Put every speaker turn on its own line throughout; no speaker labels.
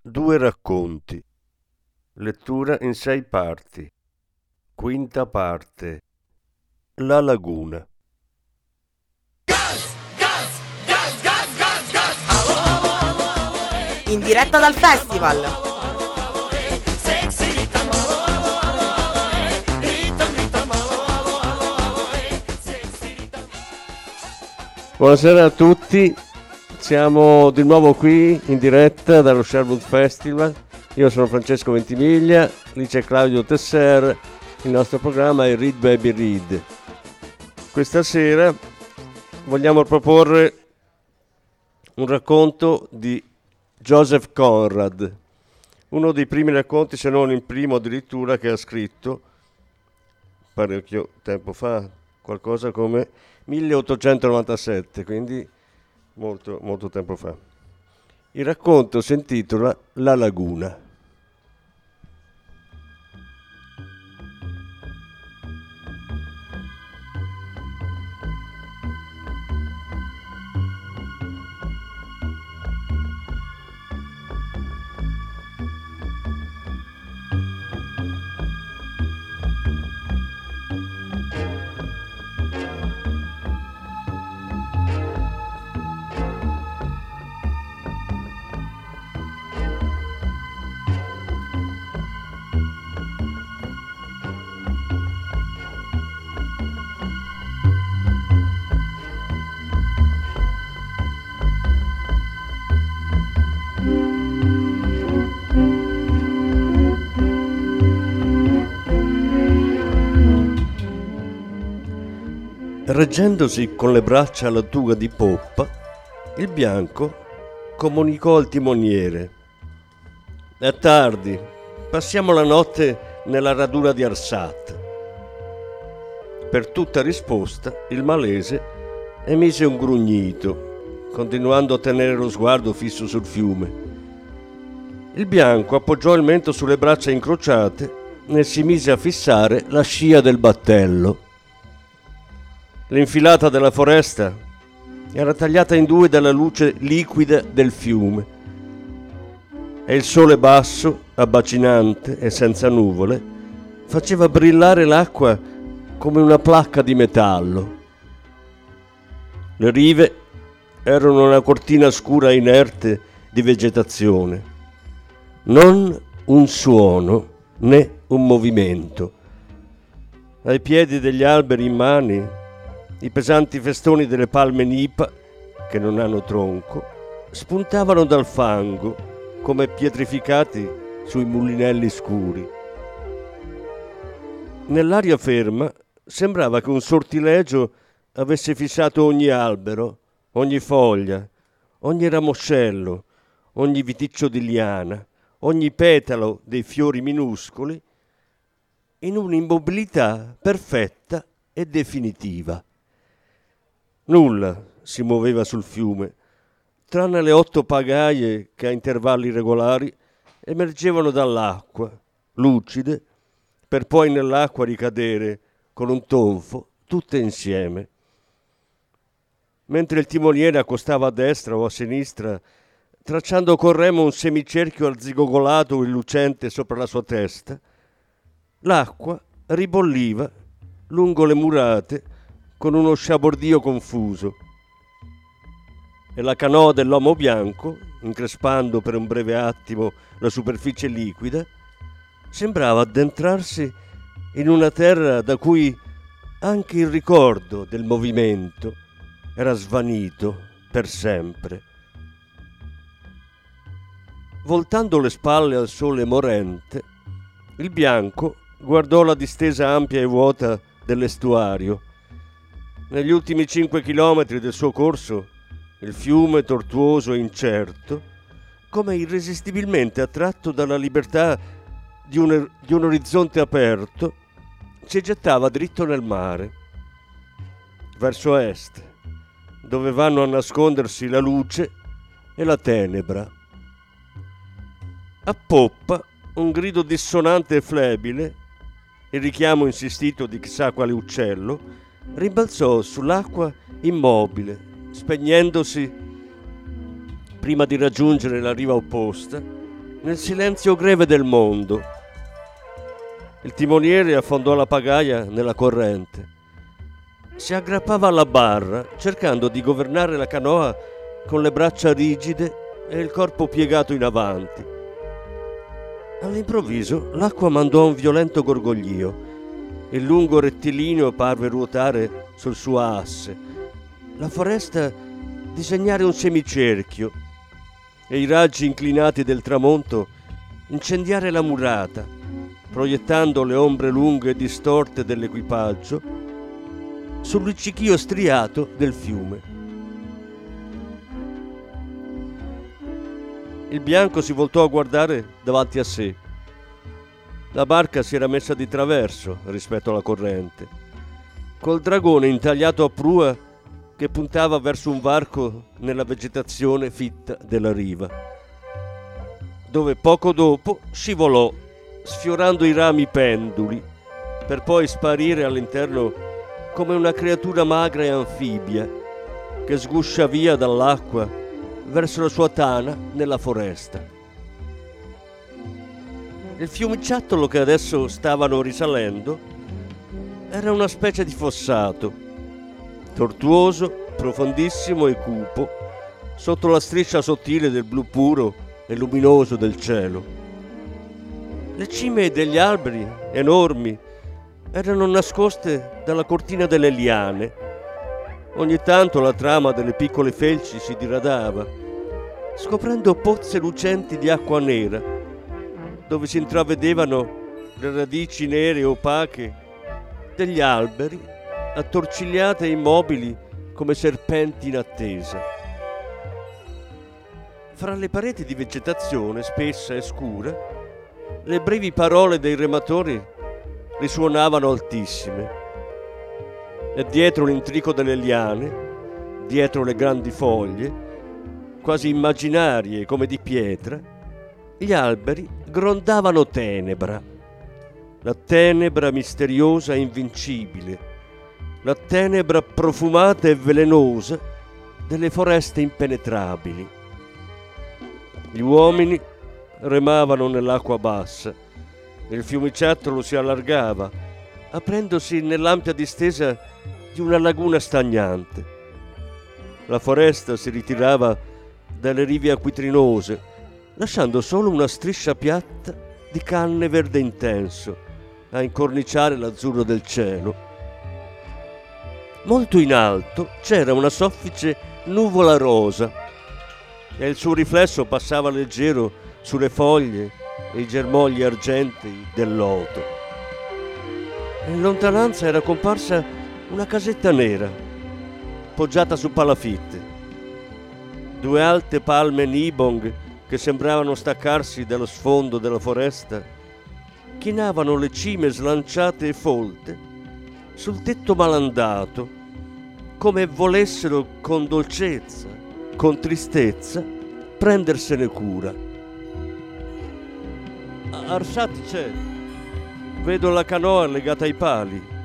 Due racconti. Lettura in sei parti. Quinta parte. La laguna.
In diretta dal festival.
Buonasera a tutti, siamo di nuovo qui in diretta dallo Sherwood Festival. Io sono Francesco Ventimiglia, lì c'è Claudio Tesser, il nostro programma è Read Baby Read. Questa sera vogliamo proporre un racconto di Joseph Conrad, uno dei primi racconti, se non il primo addirittura, che ha scritto parecchio tempo fa, qualcosa come 1897, quindi molto, molto tempo fa. Il racconto si intitola La laguna. Reggendosi con le braccia alla tuga di poppa, il bianco comunicò al timoniere. È tardi, passiamo la notte nella radura di Arsat. Per tutta risposta, il malese emise un grugnito, continuando a tenere lo sguardo fisso sul fiume. Il bianco appoggiò il mento sulle braccia incrociate e si mise a fissare la scia del battello. L'infilata della foresta era tagliata in due dalla luce liquida del fiume e il sole basso, abbacinante e senza nuvole, faceva brillare l'acqua come una placca di metallo. Le rive erano una cortina scura inerte di vegetazione, non un suono né un movimento. Ai piedi degli alberi immani i pesanti festoni delle palme nipa, che non hanno tronco, spuntavano dal fango come pietrificati sui mulinelli scuri. Nell'aria ferma sembrava che un sortilegio avesse fissato ogni albero, ogni foglia, ogni ramoscello, ogni viticcio di liana, ogni petalo dei fiori minuscoli, in un'immobilità perfetta e definitiva. Nulla si muoveva sul fiume, tranne le otto pagaie che a intervalli regolari emergevano dall'acqua, lucide, per poi nell'acqua ricadere con un tonfo tutte insieme. Mentre il timoniere accostava a destra o a sinistra, tracciando con remo un semicerchio arzigogolato e lucente sopra la sua testa, l'acqua ribolliva lungo le murate con uno sciabordio confuso. E la canoa dell'uomo bianco, increspando per un breve attimo la superficie liquida, sembrava addentrarsi in una terra da cui anche il ricordo del movimento era svanito per sempre. Voltando le spalle al sole morente, il bianco guardò la distesa ampia e vuota dell'estuario negli ultimi cinque chilometri del suo corso, il fiume tortuoso e incerto come irresistibilmente attratto dalla libertà di un, di un orizzonte aperto, si gettava dritto nel mare, verso est, dove vanno a nascondersi la luce e la tenebra. A poppa, un grido dissonante e flebile, il richiamo insistito di chissà quale uccello, rimbalzò sull'acqua immobile, spegnendosi prima di raggiungere la riva opposta, nel silenzio greve del mondo. Il timoniere affondò la pagaia nella corrente. Si aggrappava alla barra, cercando di governare la canoa con le braccia rigide e il corpo piegato in avanti. All'improvviso l'acqua mandò un violento gorgoglio. Il lungo rettilineo parve ruotare sul suo asse. La foresta disegnare un semicerchio e i raggi inclinati del tramonto incendiare la murata, proiettando le ombre lunghe e distorte dell'equipaggio sul luccichio striato del fiume. Il bianco si voltò a guardare davanti a sé. La barca si era messa di traverso rispetto alla corrente, col dragone intagliato a prua che puntava verso un varco nella vegetazione fitta della riva, dove poco dopo scivolò, sfiorando i rami penduli, per poi sparire all'interno come una creatura magra e anfibia che sguscia via dall'acqua verso la sua tana nella foresta. Il fiumiciattolo che adesso stavano risalendo era una specie di fossato, tortuoso, profondissimo e cupo, sotto la striscia sottile del blu puro e luminoso del cielo. Le cime degli alberi, enormi, erano nascoste dalla cortina delle liane Ogni tanto la trama delle piccole felci si diradava, scoprendo pozze lucenti di acqua nera, dove si intravedevano le radici nere e opache degli alberi, attorcigliate e immobili come serpenti in attesa. Fra le pareti di vegetazione spessa e scura, le brevi parole dei rematori risuonavano altissime e dietro l'intrico delle liane, dietro le grandi foglie, quasi immaginarie come di pietra, gli alberi grondavano tenebra, la tenebra misteriosa e invincibile, la tenebra profumata e velenosa delle foreste impenetrabili. Gli uomini remavano nell'acqua bassa, il fiumiciattolo si allargava, aprendosi nell'ampia distesa di una laguna stagnante. La foresta si ritirava dalle rive acquitrinose, lasciando solo una striscia piatta di canne verde intenso a incorniciare l'azzurro del cielo. Molto in alto c'era una soffice nuvola rosa e il suo riflesso passava leggero sulle foglie e i germogli argentei del loto. In lontananza era comparsa una casetta nera, poggiata su palafitte. Due alte palme nibong che sembravano staccarsi dallo sfondo della foresta, chinavano le cime slanciate e folte sul tetto malandato, come volessero con dolcezza, con tristezza, prendersene cura. Arsat c'è. Vedo la canoa legata ai pali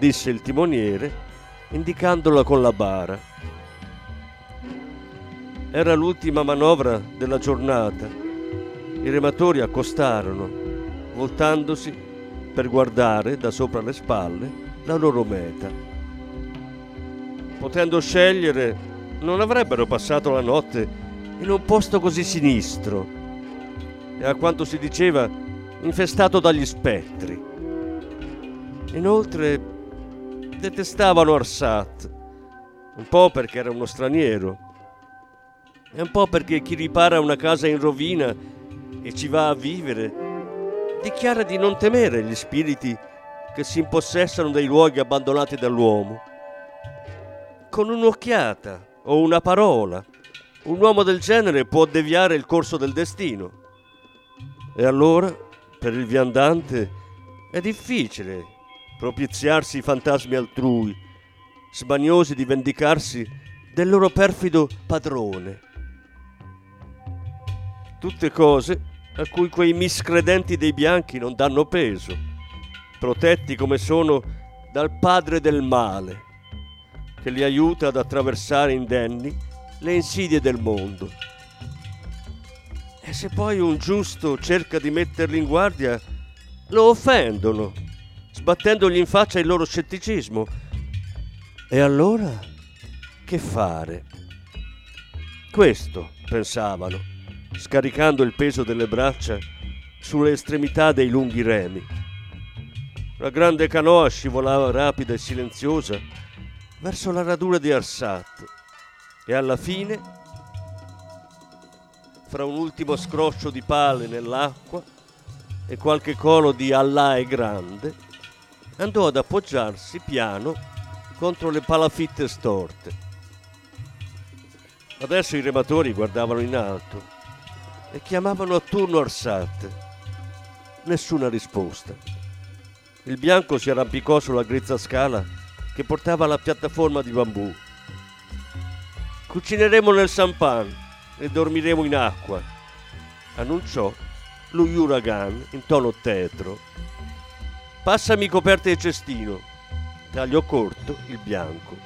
disse il timoniere, indicandola con la bara. Era l'ultima manovra della giornata. I rematori accostarono, voltandosi per guardare da sopra le spalle la loro meta. Potendo scegliere, non avrebbero passato la notte in un posto così sinistro e a quanto si diceva infestato dagli spettri. Inoltre detestavano Arsat, un po' perché era uno straniero e un po' perché chi ripara una casa in rovina e ci va a vivere dichiara di non temere gli spiriti che si impossessano dei luoghi abbandonati dall'uomo. Con un'occhiata o una parola Un uomo del genere può deviare il corso del destino. E allora, per il viandante, è difficile propiziarsi i fantasmi altrui, smaniosi di vendicarsi del loro perfido padrone. Tutte cose a cui quei miscredenti dei bianchi non danno peso, protetti come sono dal padre del male, che li aiuta ad attraversare indenni le insidie del mondo. E se poi un giusto cerca di metterli in guardia, lo offendono, sbattendogli in faccia il loro scetticismo. E allora che fare? Questo pensavano, scaricando il peso delle braccia sulle estremità dei lunghi remi. La grande canoa scivolava rapida e silenziosa verso la radura di Arsat e alla fine, fra un ultimo scroscio di pale nell'acqua e qualche colo di Allah è grande, andò ad appoggiarsi piano contro le palafitte storte. Adesso i rematori guardavano in alto e chiamavano a turno Arsat. Nessuna risposta. Il bianco si arrampicò sulla grezza scala che portava alla piattaforma di bambù. Cucineremo nel sampan e dormiremo in acqua, annunciò lo Uragan in tono tetro. Passami coperte e cestino, tagliò corto il bianco.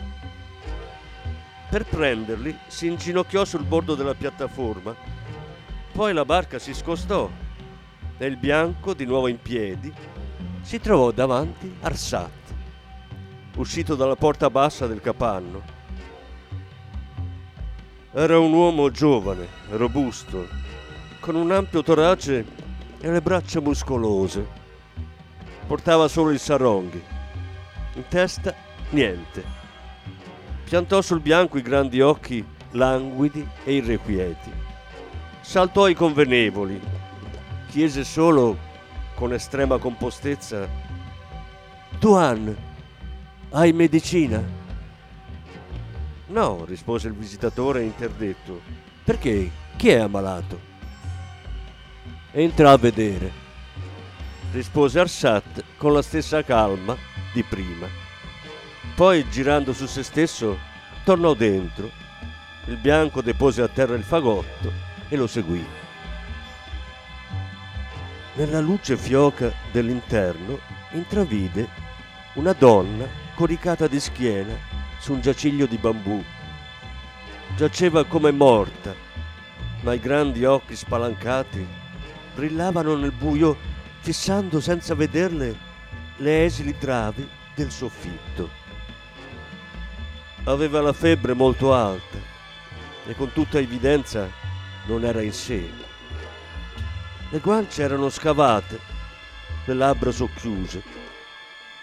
Per prenderli si inginocchiò sul bordo della piattaforma, poi la barca si scostò e il bianco, di nuovo in piedi, si trovò davanti Arsat, uscito dalla porta bassa del capanno. Era un uomo giovane, robusto, con un ampio torace e le braccia muscolose. Portava solo il saronghi. In testa niente. Piantò sul bianco i grandi occhi languidi e irrequieti. Saltò i convenevoli. Chiese solo con estrema compostezza: Tuan, hai medicina? No, rispose il visitatore interdetto. Perché? Chi è ammalato? Entra a vedere, rispose Arsat con la stessa calma di prima. Poi, girando su se stesso, tornò dentro. Il bianco depose a terra il fagotto e lo seguì. Nella luce fioca dell'interno intravide una donna coricata di schiena su un giaciglio di bambù. Giaceva come morta, ma i grandi occhi spalancati brillavano nel buio fissando senza vederle le esili travi del soffitto. Aveva la febbre molto alta e con tutta evidenza non era in sé. Le guance erano scavate, le labbra socchiuse.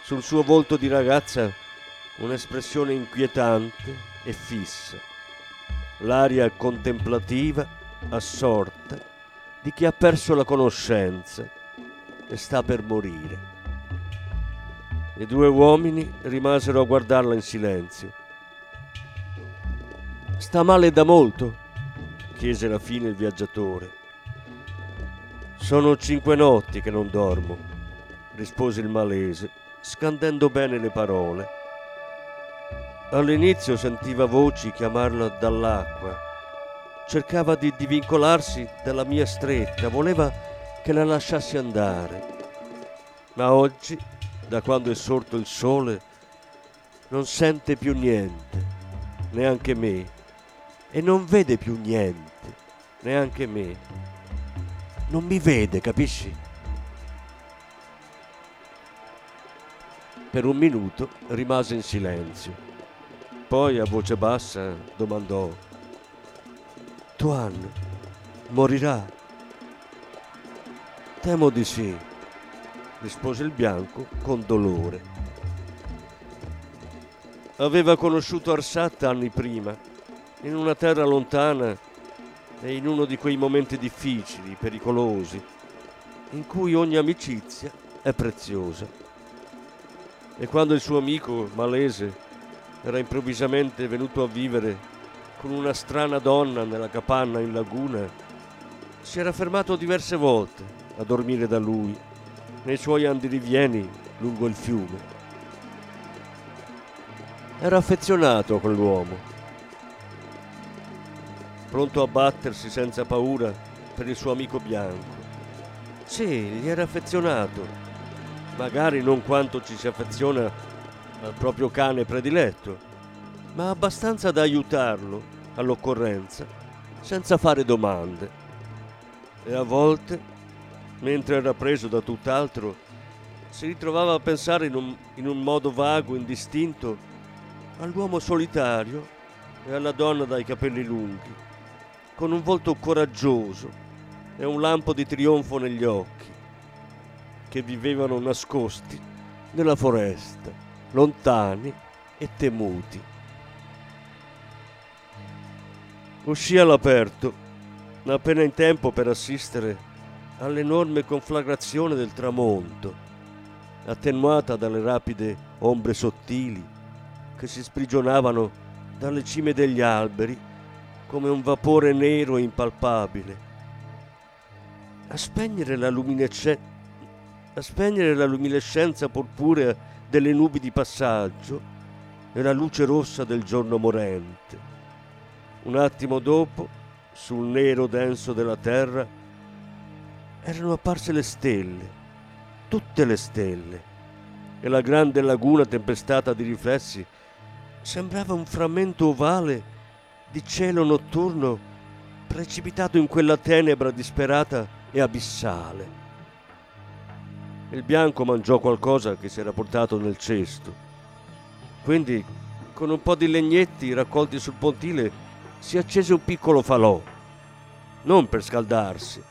Sul suo volto di ragazza un'espressione inquietante e fissa. L'aria contemplativa, assorta, di chi ha perso la conoscenza e sta per morire. I due uomini rimasero a guardarla in silenzio. Sta male da molto? Chiese alla fine il viaggiatore. Sono cinque notti che non dormo, rispose il malese, scandendo bene le parole. All'inizio sentiva voci chiamarla dall'acqua. Cercava di divincolarsi dalla mia stretta, voleva che la lasciassi andare. Ma oggi, da quando è sorto il sole, non sente più niente, neanche me, e non vede più niente, neanche me non mi vede, capisci? Per un minuto rimase in silenzio. Poi a voce bassa domandò: Tuan morirà? Temo di sì, rispose il bianco con dolore. Aveva conosciuto Arsat anni prima, in una terra lontana e in uno di quei momenti difficili, pericolosi, in cui ogni amicizia è preziosa. E quando il suo amico malese era improvvisamente venuto a vivere con una strana donna nella capanna in laguna, si era fermato diverse volte a dormire da lui, nei suoi andirivieni lungo il fiume. Era affezionato a quell'uomo, pronto a battersi senza paura per il suo amico bianco. Sì, gli era affezionato, magari non quanto ci si affeziona al proprio cane prediletto, ma abbastanza da aiutarlo all'occorrenza, senza fare domande. E a volte, mentre era preso da tutt'altro, si ritrovava a pensare in un, in un modo vago, indistinto, all'uomo solitario e alla donna dai capelli lunghi, con un volto coraggioso e un lampo di trionfo negli occhi, che vivevano nascosti nella foresta, lontani e temuti. Uscì all'aperto, appena in tempo per assistere all'enorme conflagrazione del tramonto, attenuata dalle rapide ombre sottili che si sprigionavano dalle cime degli alberi come un vapore nero impalpabile a spegnere la, luminesce- a spegnere la luminescenza purpurea delle nubi di passaggio e la luce rossa del giorno morente. Un attimo dopo, sul nero denso della terra, erano apparse le stelle, tutte le stelle, e la grande laguna tempestata di riflessi sembrava un frammento ovale di cielo notturno precipitato in quella tenebra disperata e abissale. Il bianco mangiò qualcosa che si era portato nel cesto. Quindi, con un po' di legnetti raccolti sul pontile, si accese un piccolo falò, non per scaldarsi,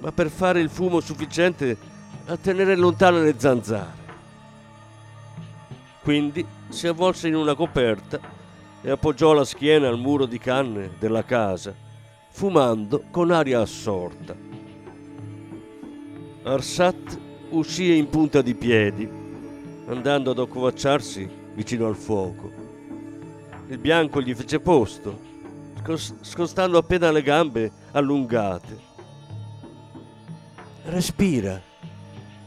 ma per fare il fumo sufficiente a tenere lontane le zanzare. Quindi si avvolse in una coperta e appoggiò la schiena al muro di canne della casa, fumando con aria assorta. Arsat uscì in punta di piedi, andando ad accovacciarsi vicino al fuoco. Il bianco gli fece posto, scostando appena le gambe allungate. Respira,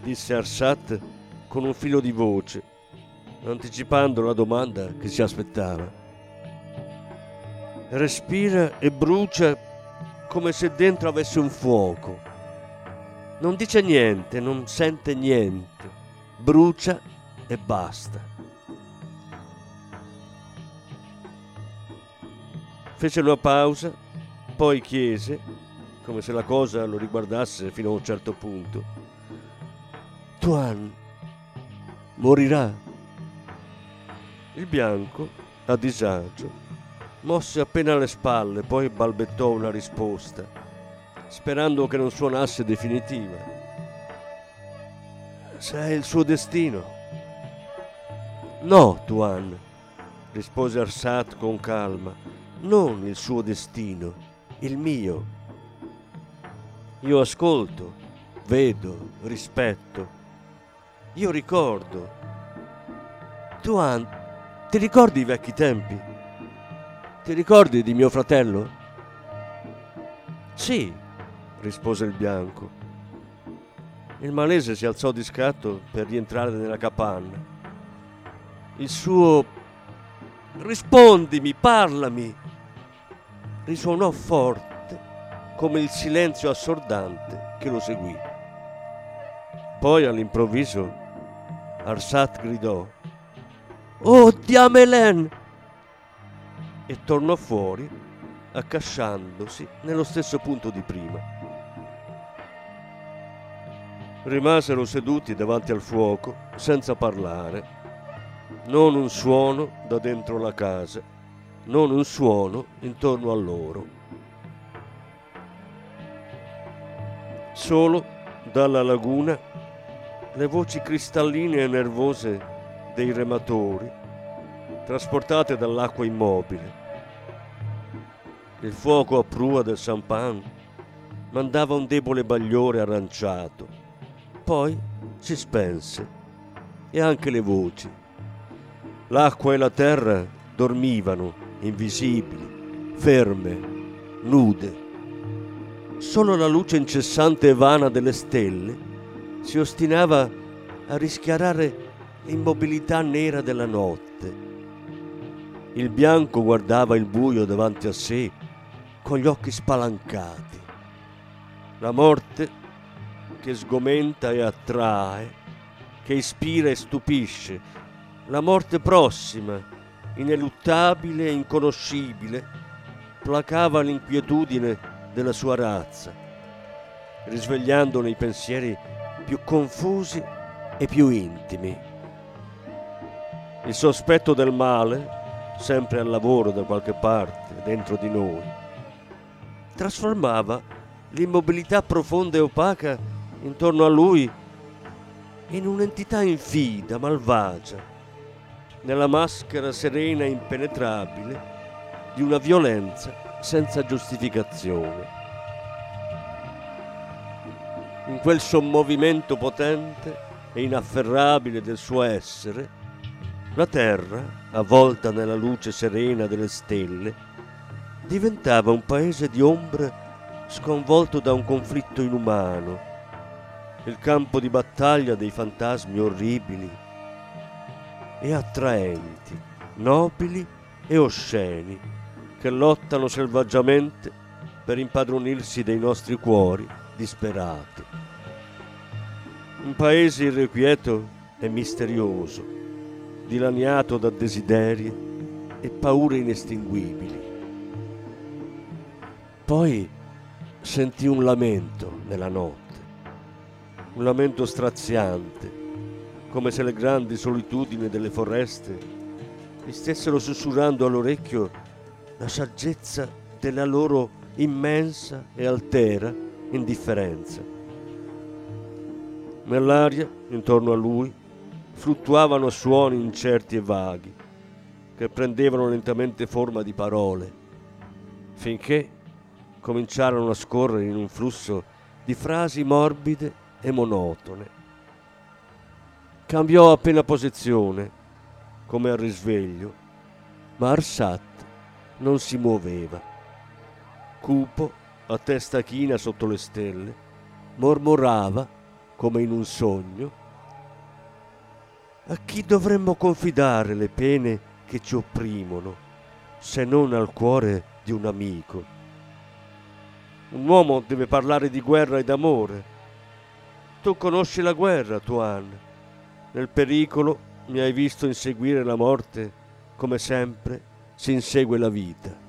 disse Arsat con un filo di voce, anticipando la domanda che si aspettava. Respira e brucia come se dentro avesse un fuoco. Non dice niente, non sente niente, brucia e basta. Fece una pausa, poi chiese, come se la cosa lo riguardasse fino a un certo punto. Tuan morirà? Il bianco, a disagio, mosse appena le spalle, poi balbettò una risposta sperando che non suonasse definitiva. Se è il suo destino. No, Tuan, rispose Arsat con calma, non il suo destino, il mio. Io ascolto, vedo, rispetto. Io ricordo. Tuan, ti ricordi i vecchi tempi? Ti ricordi di mio fratello? Sì, rispose il bianco. Il malese si alzò di scatto per rientrare nella capanna. Il suo rispondimi, parlami, risuonò forte come il silenzio assordante che lo seguì. Poi all'improvviso Arsat gridò Oh Diamelen! E tornò fuori accasciandosi nello stesso punto di prima. Rimasero seduti davanti al fuoco senza parlare. Non un suono da dentro la casa, non un suono intorno a loro. Solo dalla laguna le voci cristalline e nervose dei rematori, trasportate dall'acqua immobile. Il fuoco a prua del sampan mandava un debole bagliore aranciato poi si spense e anche le voci. L'acqua e la terra dormivano, invisibili, ferme, nude. Solo la luce incessante e vana delle stelle si ostinava a rischiarare l'immobilità nera della notte. Il bianco guardava il buio davanti a sé con gli occhi spalancati. La morte che sgomenta e attrae, che ispira e stupisce, la morte prossima, ineluttabile e inconoscibile, placava l'inquietudine della sua razza, risvegliandone i pensieri più confusi e più intimi. Il sospetto del male, sempre al lavoro da qualche parte dentro di noi, trasformava l'immobilità profonda e opaca intorno a lui in un'entità infida, malvagia, nella maschera serena e impenetrabile di una violenza senza giustificazione. In quel sommovimento potente e inafferrabile del suo essere, la terra, avvolta nella luce serena delle stelle, diventava un paese di ombre sconvolto da un conflitto inumano, il campo di battaglia dei fantasmi orribili e attraenti, nobili e osceni, che lottano selvaggiamente per impadronirsi dei nostri cuori disperati. Un paese irrequieto e misterioso, dilaniato da desideri e paure inestinguibili. Poi sentì un lamento nella notte, un lamento straziante, come se le grandi solitudini delle foreste gli stessero sussurrando all'orecchio la saggezza della loro immensa e altera indifferenza. Nell'aria, intorno a lui, fluttuavano suoni incerti e vaghi, che prendevano lentamente forma di parole, finché cominciarono a scorrere in un flusso di frasi morbide e monotone. Cambiò appena posizione, come al risveglio, ma Arsat non si muoveva. Cupo, a testa china sotto le stelle, mormorava, come in un sogno, a chi dovremmo confidare le pene che ci opprimono, se non al cuore di un amico? Un uomo deve parlare di guerra e d'amore. Tu conosci la guerra, Tuan. Nel pericolo mi hai visto inseguire la morte come sempre si insegue la vita.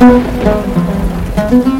Thank you.